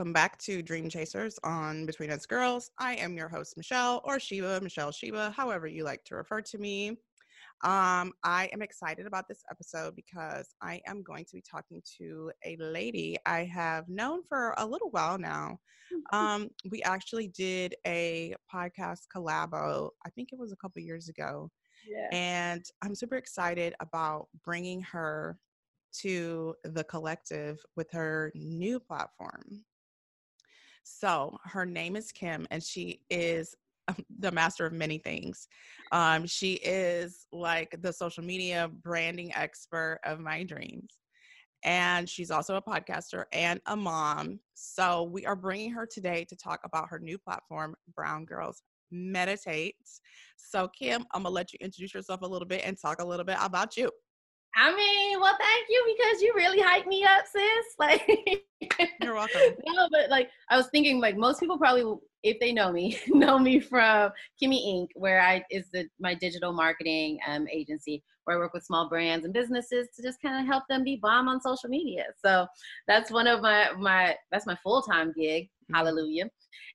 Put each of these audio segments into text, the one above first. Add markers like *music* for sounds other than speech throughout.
Welcome back to Dream Chasers on Between Us Girls. I am your host, Michelle, or Shiva, Michelle Shiva, however you like to refer to me. Um, I am excited about this episode because I am going to be talking to a lady I have known for a little while now. *laughs* Um, we actually did a podcast collabo, I think it was a couple years ago. Yeah. And I'm super excited about bringing her to the collective with her new platform. So her name is Kim, and she is *laughs* the master of many things. Um, she is like the social media branding expert of my dreams. And she's also a podcaster and a mom. So we are bringing her today to talk about her new platform, Brown Girls Meditate. So, Kim, I'm going to let you introduce yourself a little bit and talk a little bit about you. I mean, well, thank you because you really hyped me up, sis. *laughs* Like, You're welcome. *laughs* no, but like, I was thinking, like, most people probably, if they know me, *laughs* know me from Kimmy Inc., where I is the my digital marketing um, agency, where I work with small brands and businesses to just kind of help them be bomb on social media. So that's one of my my that's my full time gig. Mhm. Hallelujah.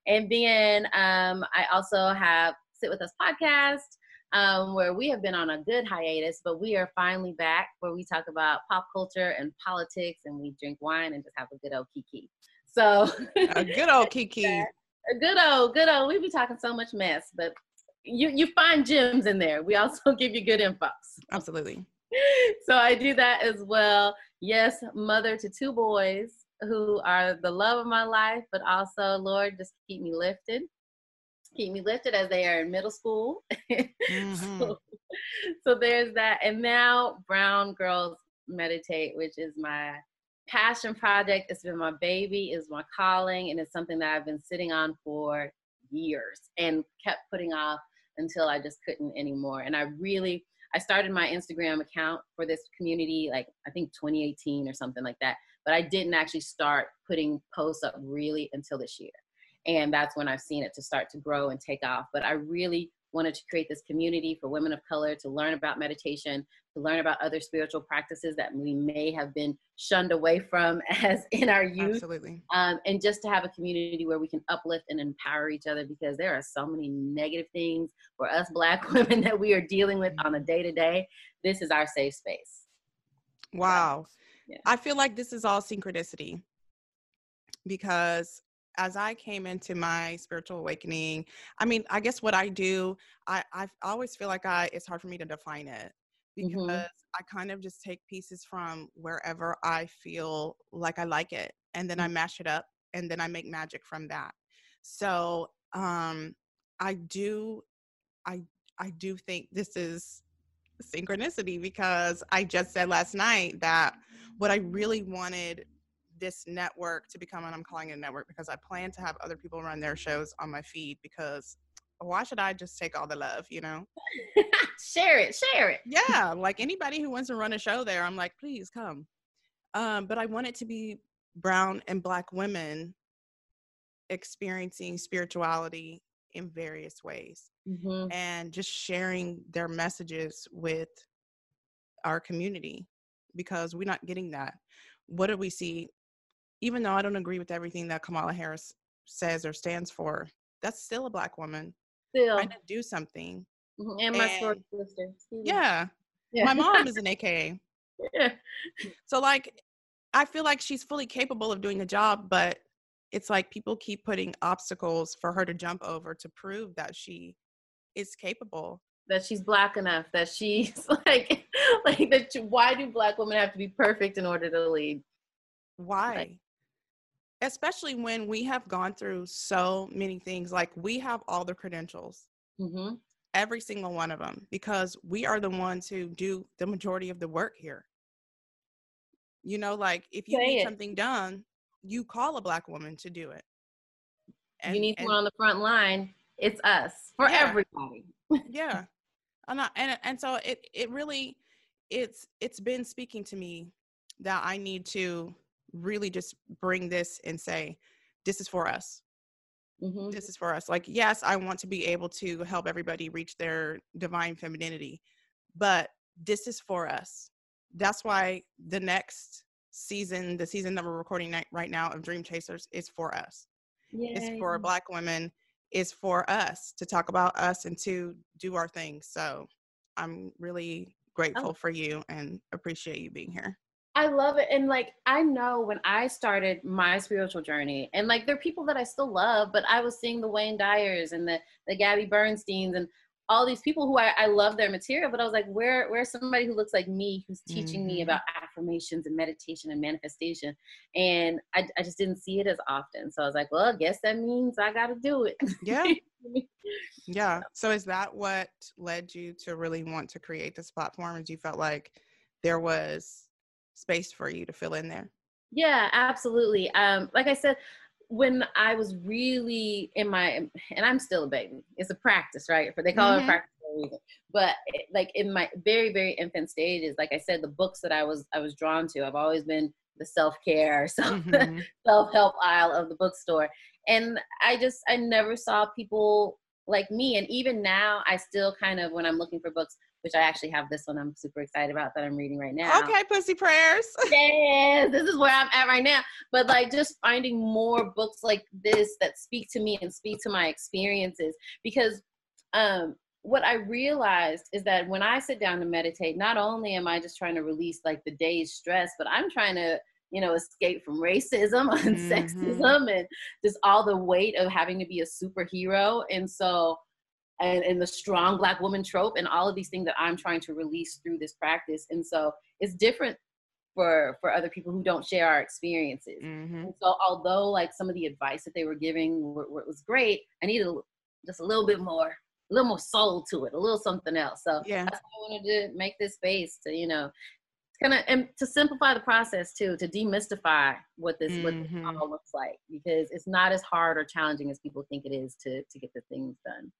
And then um, I also have Sit with Us podcast um, where we have been on a good hiatus, but we are finally back where we talk about pop culture and politics and we drink wine and just have a good old kiki. So A good old *laughs* Kiki. a good old, good old, we be talking so much mess, but you, you find gems in there. We also *laughs* give you good info. Absolutely. So I do that as well. Yes, mother to two boys who are the love of my life, but also, Lord, just keep me lifted. Keep me lifted as they are in middle school. Mhm. *laughs* so, so there's that. And now Brown Girls Meditate, which is my passion project. It's been my baby, is my calling, and it's something that I've been sitting on for years and kept putting off until I just couldn't anymore. And I really I started my Instagram account for this community like I think 2018 or something like that. But I didn't actually start putting posts up really until this year. And that's when I've seen it to start to grow and take off. But I really wanted to create this community for women of color to learn about meditation, to learn about other spiritual practices that we may have been shunned away from *laughs* as in our youth. Absolutely. Um, and just to have a community where we can uplift and empower each other because there are so many negative things for us black *laughs* women that we are dealing with on a day to day. This is our safe space. Wow. Yeah. I feel like this is all synchronicity because as I came into my spiritual awakening, I mean, I guess what I do, I, I always feel like I it's hard for me to define it because Mhm. I kind of just take pieces from wherever I feel like I like it and then I mash it up and then I make magic from that. So um I do I I do think this is synchronicity because I just said last night that what I really wanted this network to become, and I'm calling it a network because I plan to have other people run their shows on my feed because why should I just take all the love, you know? *laughs* share it, share it. Yeah, like anybody who wants to run a show there, I'm like, please come. Um, but I want it to be brown and black women experiencing spirituality in various ways Mhm. and just sharing their messages with our community because we're not getting that. What do we see? Even though I don't agree with everything that Kamala Harris says or stands for, that's still a black woman Still, trying to do something. Mhm. and my and- sister. Yeah. yeah. My mom is *laughs* an AKA. yeah. So like I feel like she's fully capable of doing the job, but it's like people keep putting obstacles for her to jump over to prove that she is capable. that she's black enough that she's *laughs* like like that why do black women have to be perfect in order to lead Why? Especially when we have gone through so many things. Like we have all the credentials, mm-hmm. every single one of them, because we are the ones who do the majority of the work here. You know, like if you Say need it. something done, you call a black woman to do it. you need and- someone on the front line it's us for Yeah. everybody yeah *laughs* and I, and and so it it really it's it's been speaking to me that I need to really just bring this and say this is for us Mhm. this is for us like yes i want to be able to help everybody reach their divine femininity but this is for us that's why the next season, the season that we're recording right now of Dream Chasers, is for us. Yay. It's for Black women. It's for us to talk about us and to do our thing. So I'm really grateful oh. for you and appreciate you being here. I love it. And like, I know when I started my spiritual journey, and like, there are people that I still love, but I was seeing the Wayne Dyers and the, the Gabby Bernsteins and all these people who I, I love their material, but I was like, where, where's somebody who looks like me, who's teaching mm-hmm. me about affirmations and meditation and manifestation? And I, I just didn't see it as often. So I was like, well, I guess that means I got to do it. Yeah. *laughs* yeah. So is that what led you to really want to create this platform? Is you felt like there was space for you to fill in there? Yeah, absolutely. Um, like I said, when I was really in my, and I'm still a baby. It's a practice, right? For they call mm-hmm. it practice for a reason. But eh, like in my very, very infant stages, like I said, the books that I was I was drawn to, I've always been the self care, *laughs* self mm-hmm. self help aisle of the bookstore, and I just I never saw people like me. And even now, I still kind of when I'm looking for books, which I actually have this one I'm super excited about that I'm reading right now. Okay, pussy prayers. *laughs* yes, this is where I'm at right now. But like just finding more books like this that speak to me and speak to my experiences because um what I realized is that when I sit down to meditate, not only am I just trying to release like the day's stress, but I'm trying to you know, escape from racism *laughs* and mm-hmm. sexism and just all the weight of having to be a superhero. And so and, and the strong black woman trope and all of these things that I'm trying to release through this practice. And so it's different for for other people who don't share our experiences. Mm-hmm. so although like some of the advice that they were giving were, were, was great, I needed just a little bit more, a little more soul to it, a little something else. So yeah, that's why I wanted to make this space to you know kind of and to simplify the process too to demystify what this mm-hmm. what this mm-hmm. all looks like because it's not as hard or challenging as people think it is to to get the things done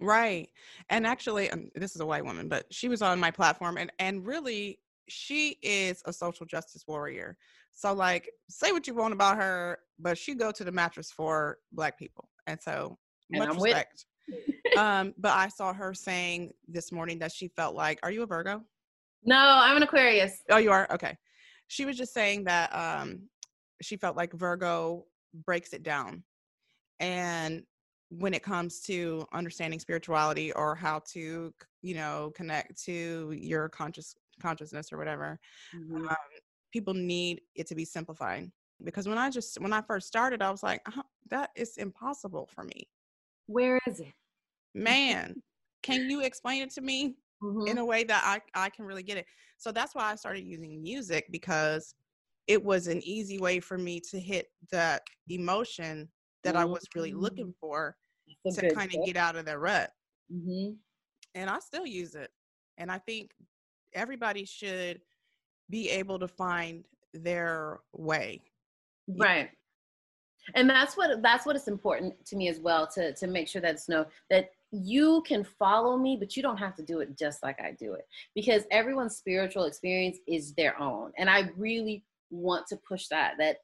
Right. And actually, um, this is a white woman, but she was on my platform and and really she is a social justice warrior. So like say what you want about her, but she go to the mattress for black people. And so much and respect. *laughs* um, but I saw her saying this morning that she felt like, are you a Virgo? No, I'm an Aquarius. Oh, you are? Okay. She was just saying that um she felt like Virgo breaks it down. And when it comes to understanding spirituality or how to you know connect to your conscious consciousness or whatever mm-hmm. um, people need it to be simplified because when i just when i first started i was like uh, that is impossible for me where is it man can you explain it to me mm-hmm. in a way that I, I can really get it so that's why i started using music because it was an easy way for me to hit that emotion that I was really looking mm-hmm. for to kind of get out of their rut. Mm-hmm. And I still use it. And I think everybody should be able to find their way. Right. And that's what that's what is important to me as well to to make sure that it's know that you can follow me, but you don't have to do it just like I do it because everyone's spiritual experience is their own. And I really want to push that that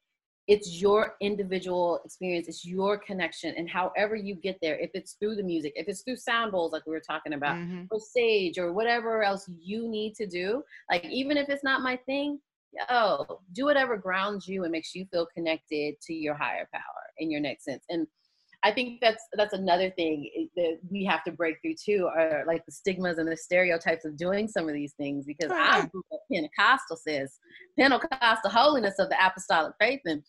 it's your individual experience it's your connection and however you get there if it's through the music if it's through sound bowls like we were talking about mm-hmm. or sage or whatever else you need to do like even if it's not my thing yo do whatever grounds you and makes you feel connected to your higher power in your next sense and I think that's that's another thing eh, that we have to break through too, are like the stigmas and the stereotypes of doing some of these things. Because I grew up Pentecostal says Pentecostal holiness of the apostolic faith, and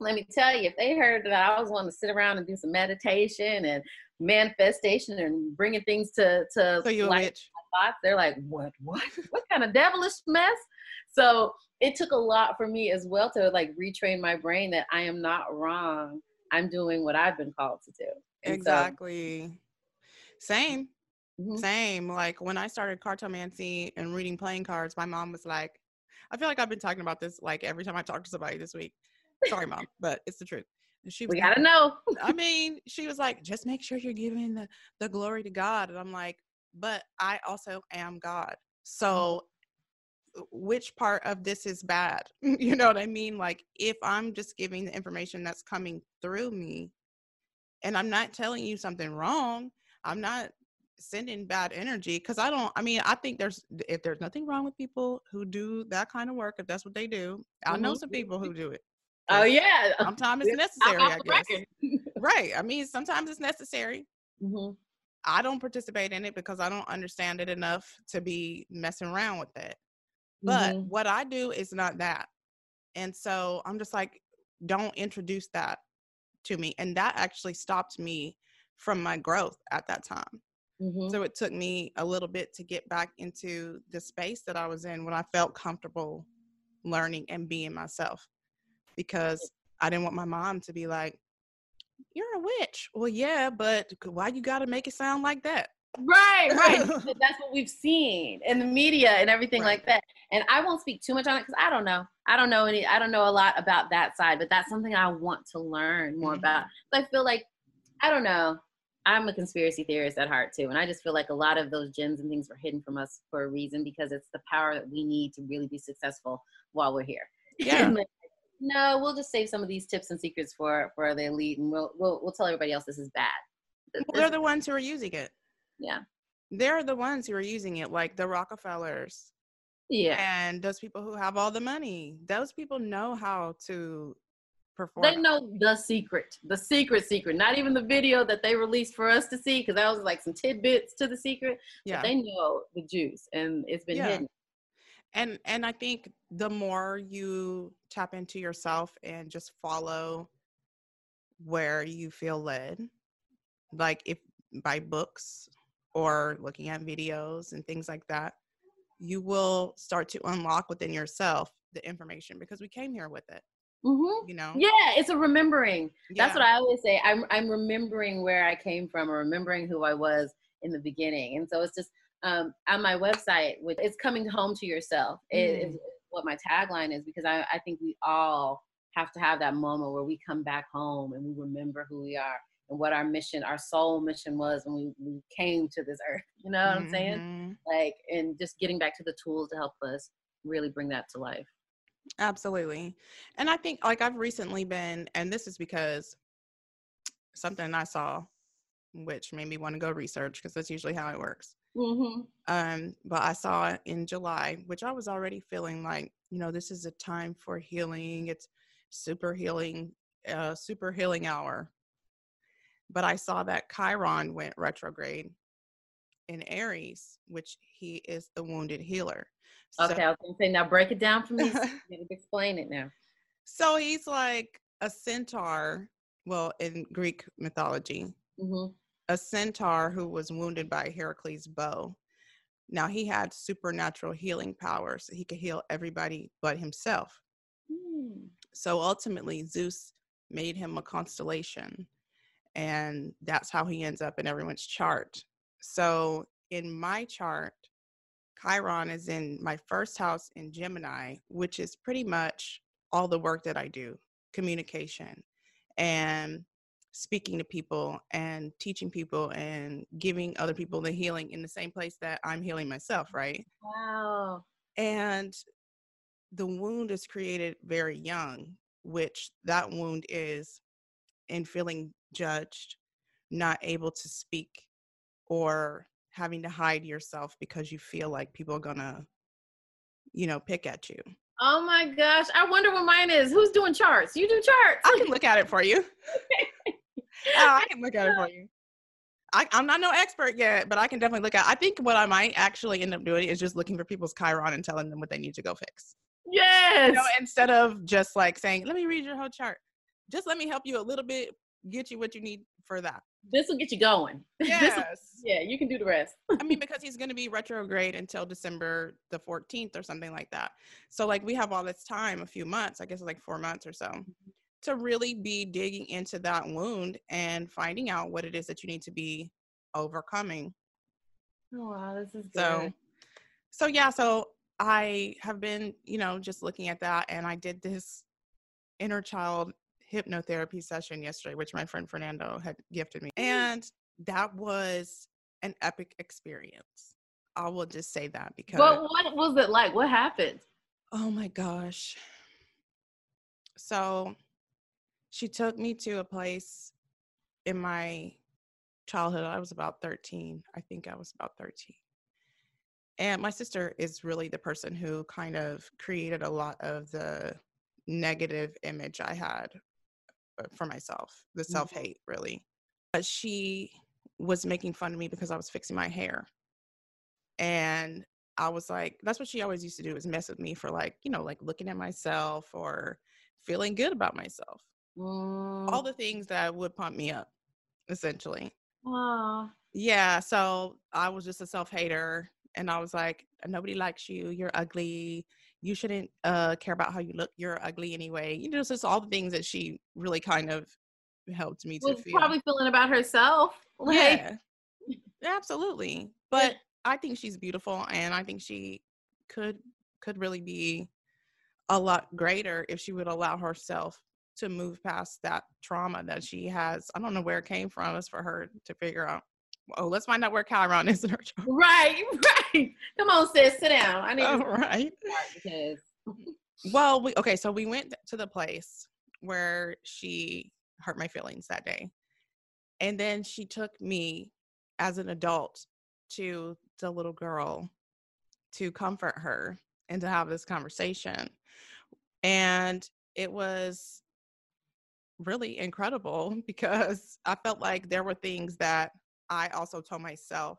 let me tell you, if they heard that I was wanting to sit around and do some meditation and manifestation and bringing things to to so thoughts, they're like, what, what, *laughs* what kind of devilish mess? So it took a lot for me as well to like retrain my brain that I am not wrong. I'm doing what I've been called to do. And exactly. So, Same. Mm-hmm. Same. Like when I started cartomancy and reading playing cards, my mom was like, I feel like I've been talking about this like every time I talk to somebody this week. Sorry, mom, *laughs* but it's the truth. she was, we gotta know. I mean, she was like, just make sure you're giving the, the glory to God. And I'm like, but I also am God. So which part of this is bad? *laughs* you know what I mean? Like if I'm just giving the information that's coming through me and I'm not telling you something wrong, I'm not sending bad energy because I don't. I mean, I think there's if there's nothing wrong with people who do that kind of work if that's what they do. I know Mhm. some people who do it. Oh yeah. Sometimes it's *laughs* necessary. I guess. *laughs* Right. I mean, sometimes it's necessary. Mhm. I don't participate in it because I don't understand it enough to be messing around with it. But Mhm. what I do is not that. And so I'm just like, don't introduce that to me. And that actually stopped me from my growth at that time. Mhm. So it took me a little bit to get back into the space that I was in when I felt comfortable learning and being myself because I didn't want my mom to be like, You're a witch. Well, yeah, but why you got to make it sound like that? Right, right. *laughs* That's what we've seen in the media and everything Right. like that. And I won't speak too much on it because I don't know. I don't know any. I don't know a lot about that side, but that's something I want to learn more Mhm. about. So I feel like I don't know. I'm a conspiracy theorist at heart too, and I just feel like a lot of those gems and things were hidden from us for a reason because it's the power that we need to really be successful while we're here. Yeah. *laughs* Like, no, we'll just save some of these tips and secrets for for the elite, and we'll we'll, we'll tell everybody else this is bad. Well, they're the ones who are using it. Yeah, They're the ones who are using it, like the Rockefellers yeah. and those people who have all the money. Those people know how to perform. They know the secret, the secret secret. Not even the video that they released for us to see, because that was like some tidbits to the secret. yeah. But they know the juice, and it's been Yeah. hidden. and and i think the more you tap into yourself and just follow where you feel led like if by books or looking at videos and things like that you will start to unlock within yourself the information because we came here with it hmm you know Yeah, it's a remembering. That's what I always say. I'm I'm remembering where I came from, or remembering who I was in the beginning. And so it's just um, on my website, which it's coming home to yourself. It is what my tagline is because I, I think we all have to have that moment where we come back home and we remember who we are and what our mission, our soul mission was when we, we came to this earth. *laughs* You know what I'm saying? Mhm. Like, and just getting back to the tools to help us really bring that to life. Absolutely. And I think like I've recently been, and this is because something I saw, which made me want to go research because that's usually how it works. Mm-hmm. Um, but I saw in July, which I was already feeling like, you know, this is a time for healing. It's super healing, uh, super healing hour. But I saw that Chiron went retrograde in Aries, which he is the wounded healer. So- Okay, I was gonna say now break it down for me. so *laughs* explain it now. So he's like a centaur, well, in Greek mythology, hmm a centaur who was wounded by Heracles' bow. Now he had supernatural healing powers. He could heal everybody but himself. Hmm. So ultimately, Zeus made him a constellation, and that's how he ends up in everyone's chart. So in my chart, Chiron is in my first house in Gemini, which is pretty much all the work that I do communication and speaking to people and teaching people and giving other people the healing in the same place that I'm healing myself, right? Wow. And the wound is created very young, which that wound is in feeling judged, not able to speak, or having to hide yourself because you feel like people are gonna, you know, pick at you. Oh my gosh. I wonder what mine is. Who's doing charts? You do charts. I can look at it for you. *laughs* Oh, I can look at it for you. I, I'm not no expert yet, but I can definitely look at. I think what I might actually end up doing is just looking for people's Chiron and telling them what they need to go fix. yes. you know, instead of just like saying, "Let me read your whole chart," just let me help you a little bit, get you what you need for that. this will get you going. *laughs* Will- Yes, yeah, you can do the rest. *laughs* I mean because he's going to be retrograde until December the 14th or something like that. So like we have all this time, a few months, I guess it's like four months or so, mm-hmm. to really be digging into that wound and finding out what it is that you need to be overcoming. Oh wow, this is good. So, so yeah, so I have been, you know, just looking at that, and I did this inner child hypnotherapy session yesterday, which my friend Fernando had gifted me, mm. and that was an epic experience. I will just say that because, but what was it like? What happened? oh my gosh. So, she took me to a place in my childhood. I was about 13. I think I was about 13. And my sister is really the person who kind of created a lot of the negative image I had for myself, the Mm-hmm. self hate, really. But she was making fun of me because I was fixing my hair. And I was like, that's what she always used to do is mess with me for like, you know, like looking at myself or feeling good about myself. Mm. All the things that would pump me up, essentially. Aw. Yeah. So I was just a self hater. And I was like, nobody likes you. You're ugly. You shouldn't uh, care about how you look. You're ugly anyway. You know, it's just all the things that she really kind of helped me to feel. probably feeling about herself. Like, yeah. Absolutely. *laughs* But I think she's beautiful and I think she could could really be a lot greater if she would allow herself to move past that trauma that she has. I don't know where it came from. It's for her to figure out. Oh, let's find out where Chiron is in her *laughs* chart. right, right. Come on, sis, sit down. I need All to oh, right. because Well, we okay, so we went to the place where she hurt my feelings that day. And then she took me as an adult to the little girl to comfort her and to have this conversation. And it was really incredible *laughs* because I felt like there were things that I also told myself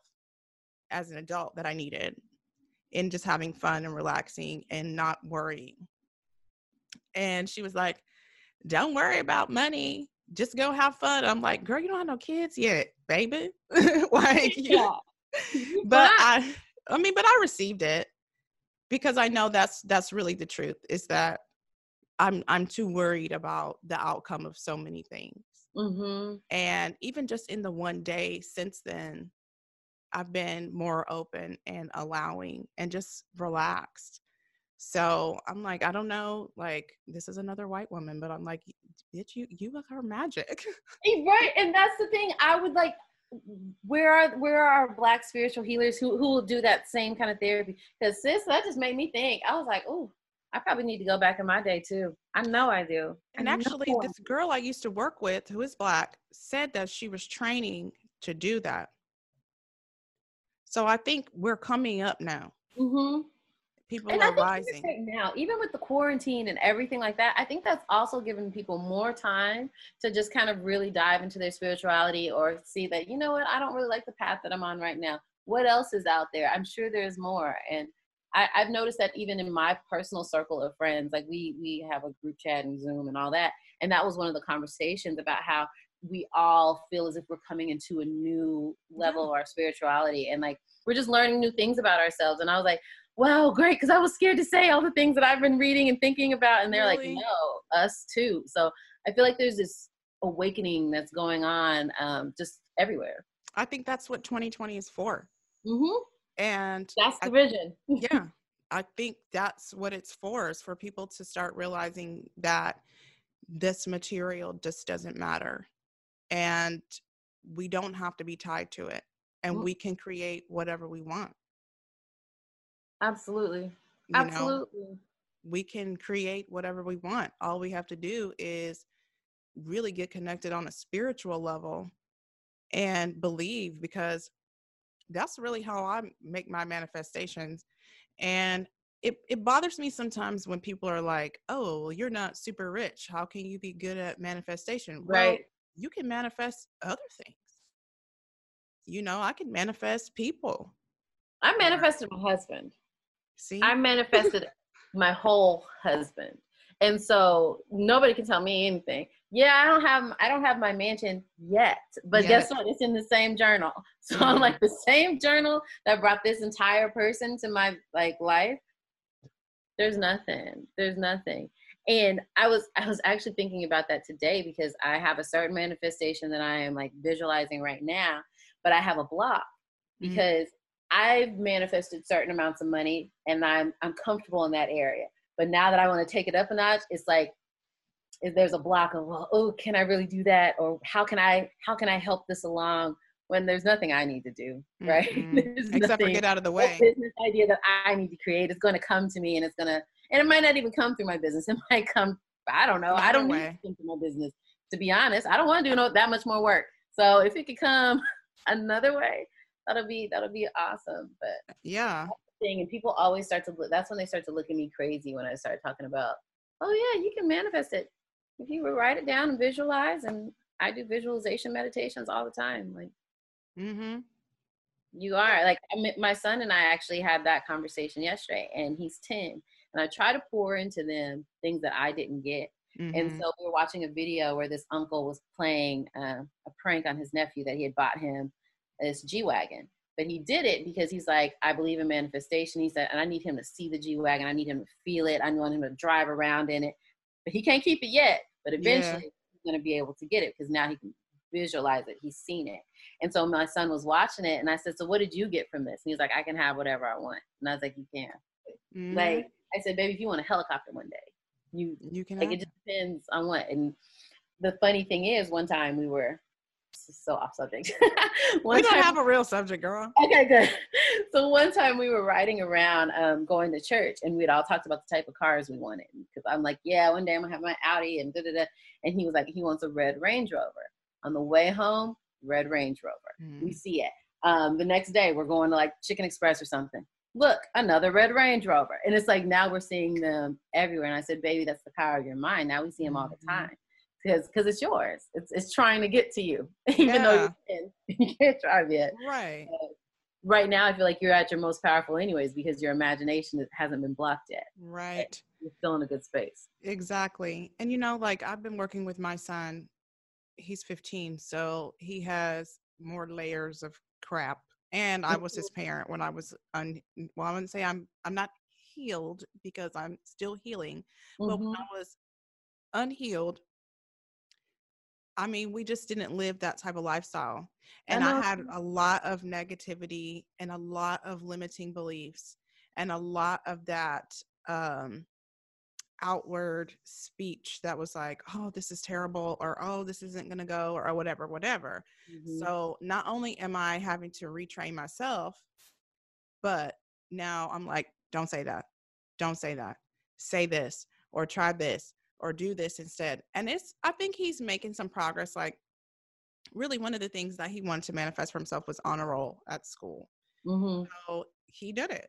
as an adult that I needed in just having fun and relaxing and not worrying. And she was like, Don't worry about money. Just go have fun. I'm like, Girl, you don't have no kids yet, baby. *laughs* like, yeah. but I I mean, but I received it because I know that's that's really the truth is that I'm I'm too worried about the outcome of so many things. Mm-hmm. And even just in the one day since then, I've been more open and allowing and just relaxed. So I'm like, I don't know, like this is another white woman, but I'm like, did you you are magic. Right, and that's the thing. I would like. Where are where are our black spiritual healers who who will do that same kind of therapy? Because sis, that just made me think. I was like, oh, I probably need to go back in my day too. I know I do. And I actually, this girl I used to work with, who is black, said that she was training to do that. So I think we're coming up now. Mm-hmm. People And are rising. now, even with the quarantine and everything like that, I think that's also giving people more time to just kind of really dive into their spirituality or see that, you know what, I don't really like the path that I'm on right now. What else is out there? I'm sure there's more. And I, I've noticed that even in my personal circle of friends, like we we have a group chat and Zoom and all that. And that was one of the conversations about how we all feel as if we're coming into a new level of our spirituality and like we're just learning new things about ourselves. And I was like, wow, great, because I was scared to say all the things that I've been reading and thinking about. And they're Really? like, no, us too. So I feel like there's this awakening that's going on um, just everywhere. I think that's what 2020 is for. Mm-hmm. And That's the I- vision. *laughs* yeah, I think that's what it's for is for people to start realizing that this material just doesn't matter. And we don't have to be tied to it. And Mm. we can create whatever we want. Absolutely. You know? Absolutely. we can create whatever we want. All we have to do is really get connected on a spiritual level and believe because that's really how I make my manifestations. And it, it bothers me sometimes when people are like, oh, well, you're not super rich. How can you be good at manifestation? Well, Right. you can manifest other things. You know, I can manifest people. I manifested my husband. See? I *laughs* manifested my whole husband. And so nobody can tell me anything. Yeah, I don't have I don't have my mansion yet, but guess what? It's in the same journal. *laughs* So I'm like the same journal that brought this entire person to my like life. There's nothing. There's nothing. And I was I was actually thinking about that today because I have a certain manifestation that I am like visualizing right now, but I have a block Mhm. because I've manifested certain amounts of money and I'm I'm comfortable in that area. But now that I want to take it up a notch, it's like if there's a block of well, oh, can I really do that? Or how can I how can I help this along when there's nothing I need to do, *laughs* right? Mhm. There's Except for get out of the no way. business idea that I need to create is going to come to me and it's going to, and it might not even come through my business. *laughs* It might come, I don't know. I don't need to come through my business. To be honest, I don't want to do no, that much more work. So if it could come *laughs* another way, that'll be that'll be awesome. But yeah, thing, and people always start to look. That's when they start to look at me crazy when I start talking about, oh yeah, you can manifest it if you write it down and visualize. And I do visualization meditations all the time. Like, mm-hmm. you are like my son and I actually had that conversation yesterday, and he's ten, and I try to pour into them things that I didn't get. Mm-hmm. And so we were watching a video where this uncle was playing uh, a prank on his nephew that he had bought him this G wagon. But he did it because he's like, I believe in manifestation. He said, and I need him to see the G wagon. I need him to feel it. I want him to drive around in it. But he can't keep it yet. But eventually, yeah. he's going to be able to get it because now he can visualize it. He's seen it. And so my son was watching it, and I said, "So what did you get from this?" And he's like, "I can have whatever I want." And I was like, "You can." Mm-hmm. Like I said, "Baby, if you want a helicopter one day, you you can." Like it just depends on what. And the funny thing is, one time we were so off subject. *laughs* we don't time, have a real subject, girl. Okay, good. *laughs* So one time we were riding around, um, going to church, and we'd all talked about the type of cars we wanted. Because I'm like, yeah, one day I'm gonna have my Audi, and da da da. And he was like, he wants a red Range Rover. On the way home, red Range Rover. Mm. We see it. Um, the next day, we're going to like Chicken Express or something. Look, another red Range Rover. And it's like now we're seeing them everywhere. And I said, baby, that's the power of your mind. Now we see them all the mm-hmm. time because because it's yours. It's it's trying to get to you, *laughs* even yeah. though you, can, *laughs* you can't drive yet. Right. Uh, right now, I feel like you're at your most powerful, anyways, because your imagination hasn't been blocked yet. Right. You're still in a good space. Exactly. And you know, like I've been working with my son. He's 15, so he has more layers of crap. And I was his mm-hmm. parent when I was un. Well, I wouldn't say I'm. I'm not healed because I'm still healing. Mm-hmm. But when mm-hmm. I was unhealed I mean, we just didn't live that type of lifestyle. And I, I had a lot of negativity and a lot of limiting beliefs and a lot of that um, outward speech that was like, oh, this is terrible, or oh, this isn't going to go, or whatever, whatever. Mm-hmm. So not only am I having to retrain myself, but now I'm like, don't say that. Don't say that. Say this or try this or do this instead. And it's, I think he's making some progress. Like, really, one of the things that he wanted to manifest for himself was honor roll at school. Mm-hmm. So he did it.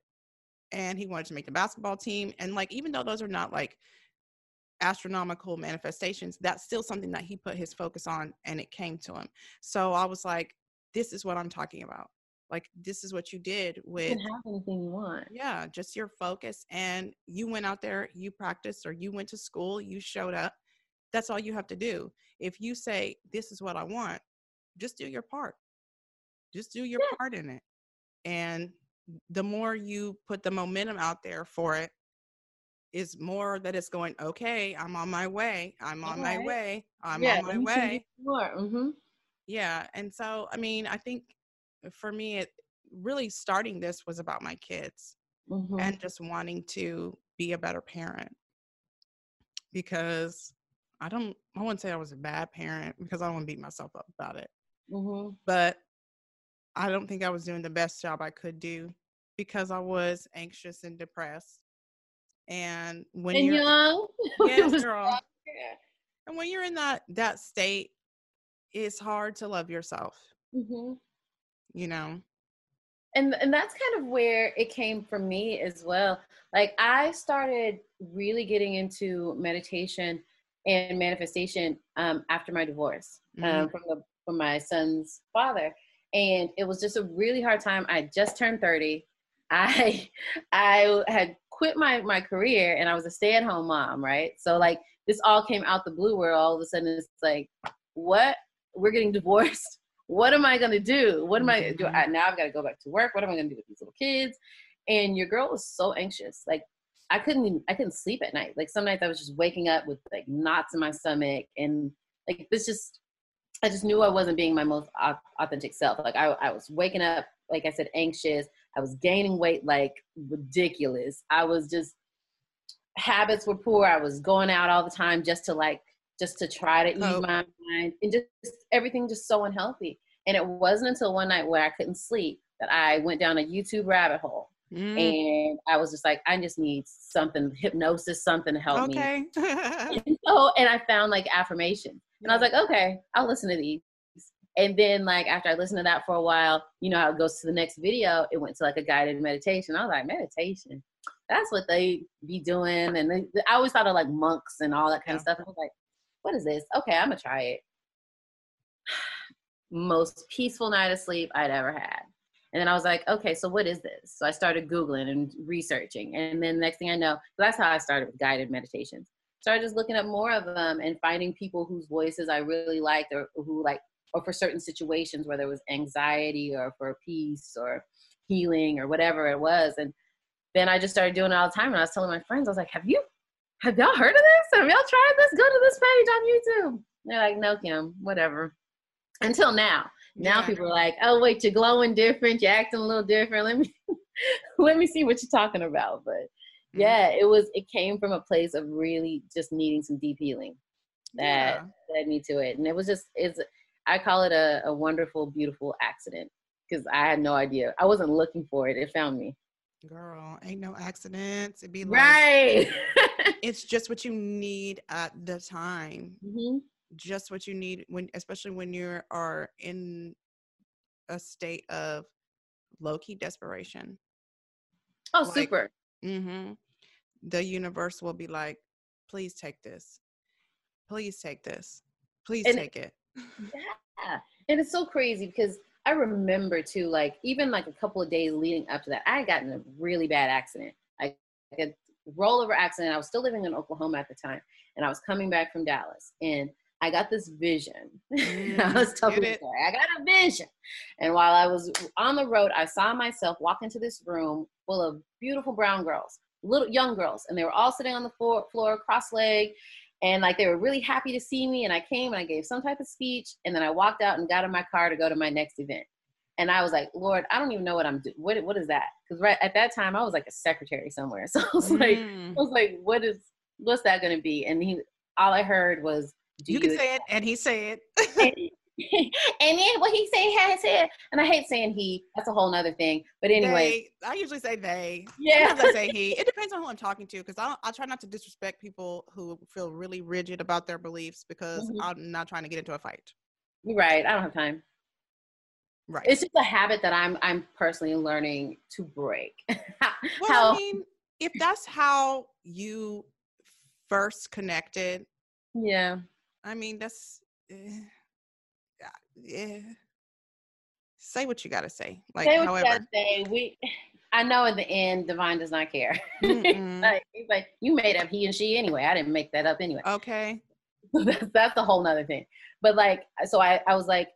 And he wanted to make the basketball team. And, like, even though those are not like astronomical manifestations, that's still something that he put his focus on and it came to him. So I was like, this is what I'm talking about like this is what you did with you can have anything you want. Yeah just your focus and you went out there you practiced or you went to school you showed up that's all you have to do. If you say this is what i want just do your part. Just do your yeah. part in it and the more you put the momentum out there for it is more that it's going okay i'm on my way i'm on my way i'm yeah, on my way. mm-hmm. yeah and so i mean i think for me, it really starting this was about my kids mm-hmm. and just wanting to be a better parent because I don't, I wouldn't say I was a bad parent because I don't want to beat myself up about it. Mm-hmm. But I don't think I was doing the best job I could do because I was anxious and depressed. And when and you're young, yes, *laughs* girl. And when you're in that that state, it's hard to love yourself. Mm-hmm you know? And and that's kind of where it came from me as well. Like i started really getting into meditation and manifestation um, after my divorce mm-hmm. um, from the from my son's father. And it was just a really hard time. I just turned 30 *laughs* i i had quit my my career and i was a stay-at-home mom right? So like this all came out the blue where all of a sudden it's like what? We're getting *laughs* divorced what am I going to do? What am I do? Mm-hmm. I, now I've got to go back to work. What am I going to do with these little kids? And your girl was so anxious. Like I couldn't even, I couldn't sleep at night. Like some nights I was just waking up with like knots in my stomach and like this just, I just knew I wasn't being my most authentic self. Like I, I was waking up, like I said, anxious. I was gaining weight like ridiculous. I was just, habits were poor. I was going out all the time just to like just to try to ease oh. my mind and just everything just so unhealthy. And it wasn't until one night where I couldn't sleep that I went down a YouTube rabbit hole. Mm. And I was just like, I just need something, hypnosis, something to help okay. me. *laughs* and so, and I found like affirmation. And I was like, okay, I'll listen to these. And then like after I listened to that for a while, you know how it goes to the next video, it went to like a guided meditation. I was like, meditation. That's what they be doing. And they, I always thought of like monks and all that kind yeah. of stuff. I was like, what is this? Okay, I'm gonna try it. *sighs* Most peaceful night of sleep I'd ever had. And then I was like, okay, so what is this? So I started Googling and researching. And then next thing I know, that's how I started with guided meditations. Started just looking up more of them and finding people whose voices I really liked or who like, or for certain situations where there was anxiety or for peace or healing or whatever it was. And then I just started doing it all the time. And I was telling my friends, I was like, have you, have y'all heard of this? Have y'all tried this? Go to this page on YouTube. They're like, no, Kim, whatever. Until now. Now yeah. people are like, oh wait, you're glowing different, you're acting a little different. Let me *laughs* let me see what you're talking about. But mm-hmm. yeah, it was it came from a place of really just needing some deep healing that yeah. led me to it. And it was just it's I call it a, a wonderful, beautiful accident because I had no idea. I wasn't looking for it. It found me. Girl, ain't no accidents. It'd be like, right. *laughs* it's just what you need at the time. Mm-hmm just what you need when especially when you are in a state of low key desperation. Oh, like, super. Mm-hmm. The universe will be like, please take this. Please take this. Please and, take it. *laughs* Yeah. And it's so crazy because I remember too, like even like a couple of days leading up to that, I had gotten a really bad accident. I a rollover accident. I was still living in Oklahoma at the time, and I was coming back from Dallas, and I got this vision. *laughs* Mm, I was telling you, I got a vision. And while I was on the road, I saw myself walk into this room full of beautiful brown girls, little young girls, and they were all sitting on the floor, floor cross-legged, and like they were really happy to see me. And I came and I gave some type of speech, and then I walked out and got in my car to go to my next event. And I was like, Lord, I don't even know what I'm doing. What what is that? Because right at that time I was like a secretary somewhere. *laughs* So I was mm. like, I was like, what is what's that going to be? And he, all I heard was you, you can say it, and he said *laughs* and, and then what he said, he said, and I hate saying he. That's a whole nother thing. But anyway, they, I usually say they. Yeah, I say he. *laughs* It depends on who I'm talking to because I I try not to disrespect people who feel really rigid about their beliefs because mm-hmm. I'm not trying to get into a fight. Right. I don't have time. Right. It's just a habit that I'm I'm personally learning to break. *laughs* well, I mean, if that's how you first connected, yeah, I mean, that's eh, yeah. Say what you gotta say. Like, say however, say. We, *sighs* I know in the end, Divine does not care. *laughs* like, he's like, you made up he and she anyway. I didn't make that up anyway. Okay. *laughs* that's that's the whole nother thing. But like, so I, I was like,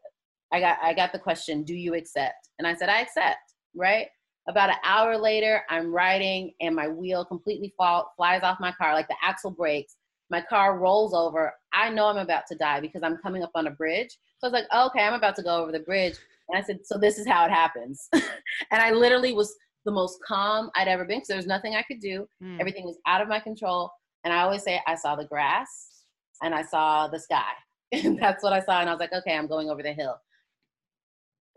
I got, I got the question, do you accept? And I said, I accept. Right. About an hour later, I'm riding and my wheel completely fall, flies off my car. Like the axle breaks my car rolls over. I know I'm about to die because I'm coming up on a bridge. So I was like, oh, okay, I'm about to go over the bridge. And I said, so this is how it happens. *laughs* and I literally was the most calm I'd ever been because there was nothing I could do. Mm. Everything was out of my control. And I always say, I saw the grass and I saw the sky. *laughs* and that's what I saw. And I was like, okay, I'm going over the hill.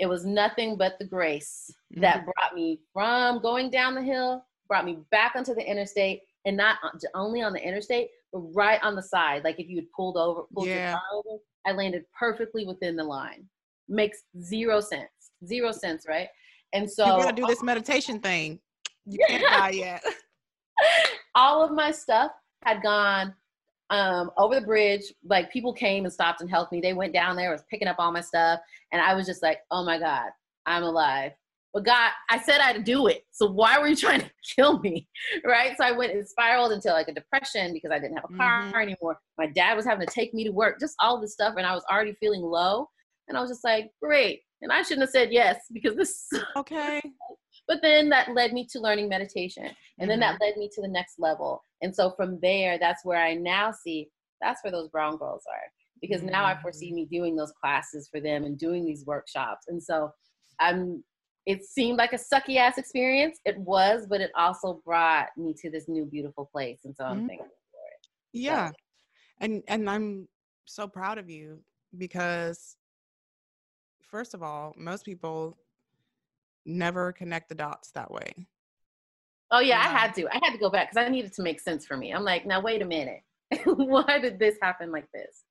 It was nothing but the grace mm-hmm. that brought me from going down the hill, brought me back onto the interstate, and not only on the interstate, but right on the side. Like if you had pulled over, pulled yeah. your car over, I landed perfectly within the line. Makes zero sense. Zero sense, right? And so you gotta do this meditation thing. You can't *laughs* die yet. *laughs* All of my stuff had gone um, over the bridge. Like people came and stopped and helped me. They went down there, was picking up all my stuff, and I was just like, "Oh my god, I'm alive." But God, I said I'd do it. So why were you trying to *laughs* kill me? Right. So I went and spiraled into like a depression because I didn't have a car mm-hmm. anymore. My dad was having to take me to work, just all this stuff. And I was already feeling low. And I was just like, great. And I shouldn't have said yes because this *laughs* okay. But then that led me to learning meditation. And mm-hmm. then that mm-hmm. led me to the next level. And so from there, that's where I now see that's where those brown girls are. Because mm-hmm. now I foresee mm-hmm. me doing those classes for them and doing these workshops. And so I'm it seemed like a sucky ass experience. It was, but it also brought me to this new beautiful place. And so I'm mm-hmm. thankful for it. Yeah. So. And and I'm so proud of you because first of all, most people never connect the dots that way. Oh yeah, yeah. I had to. I had to go back because I needed to make sense for me. I'm like, now wait a minute. *laughs* Why did this happen like this?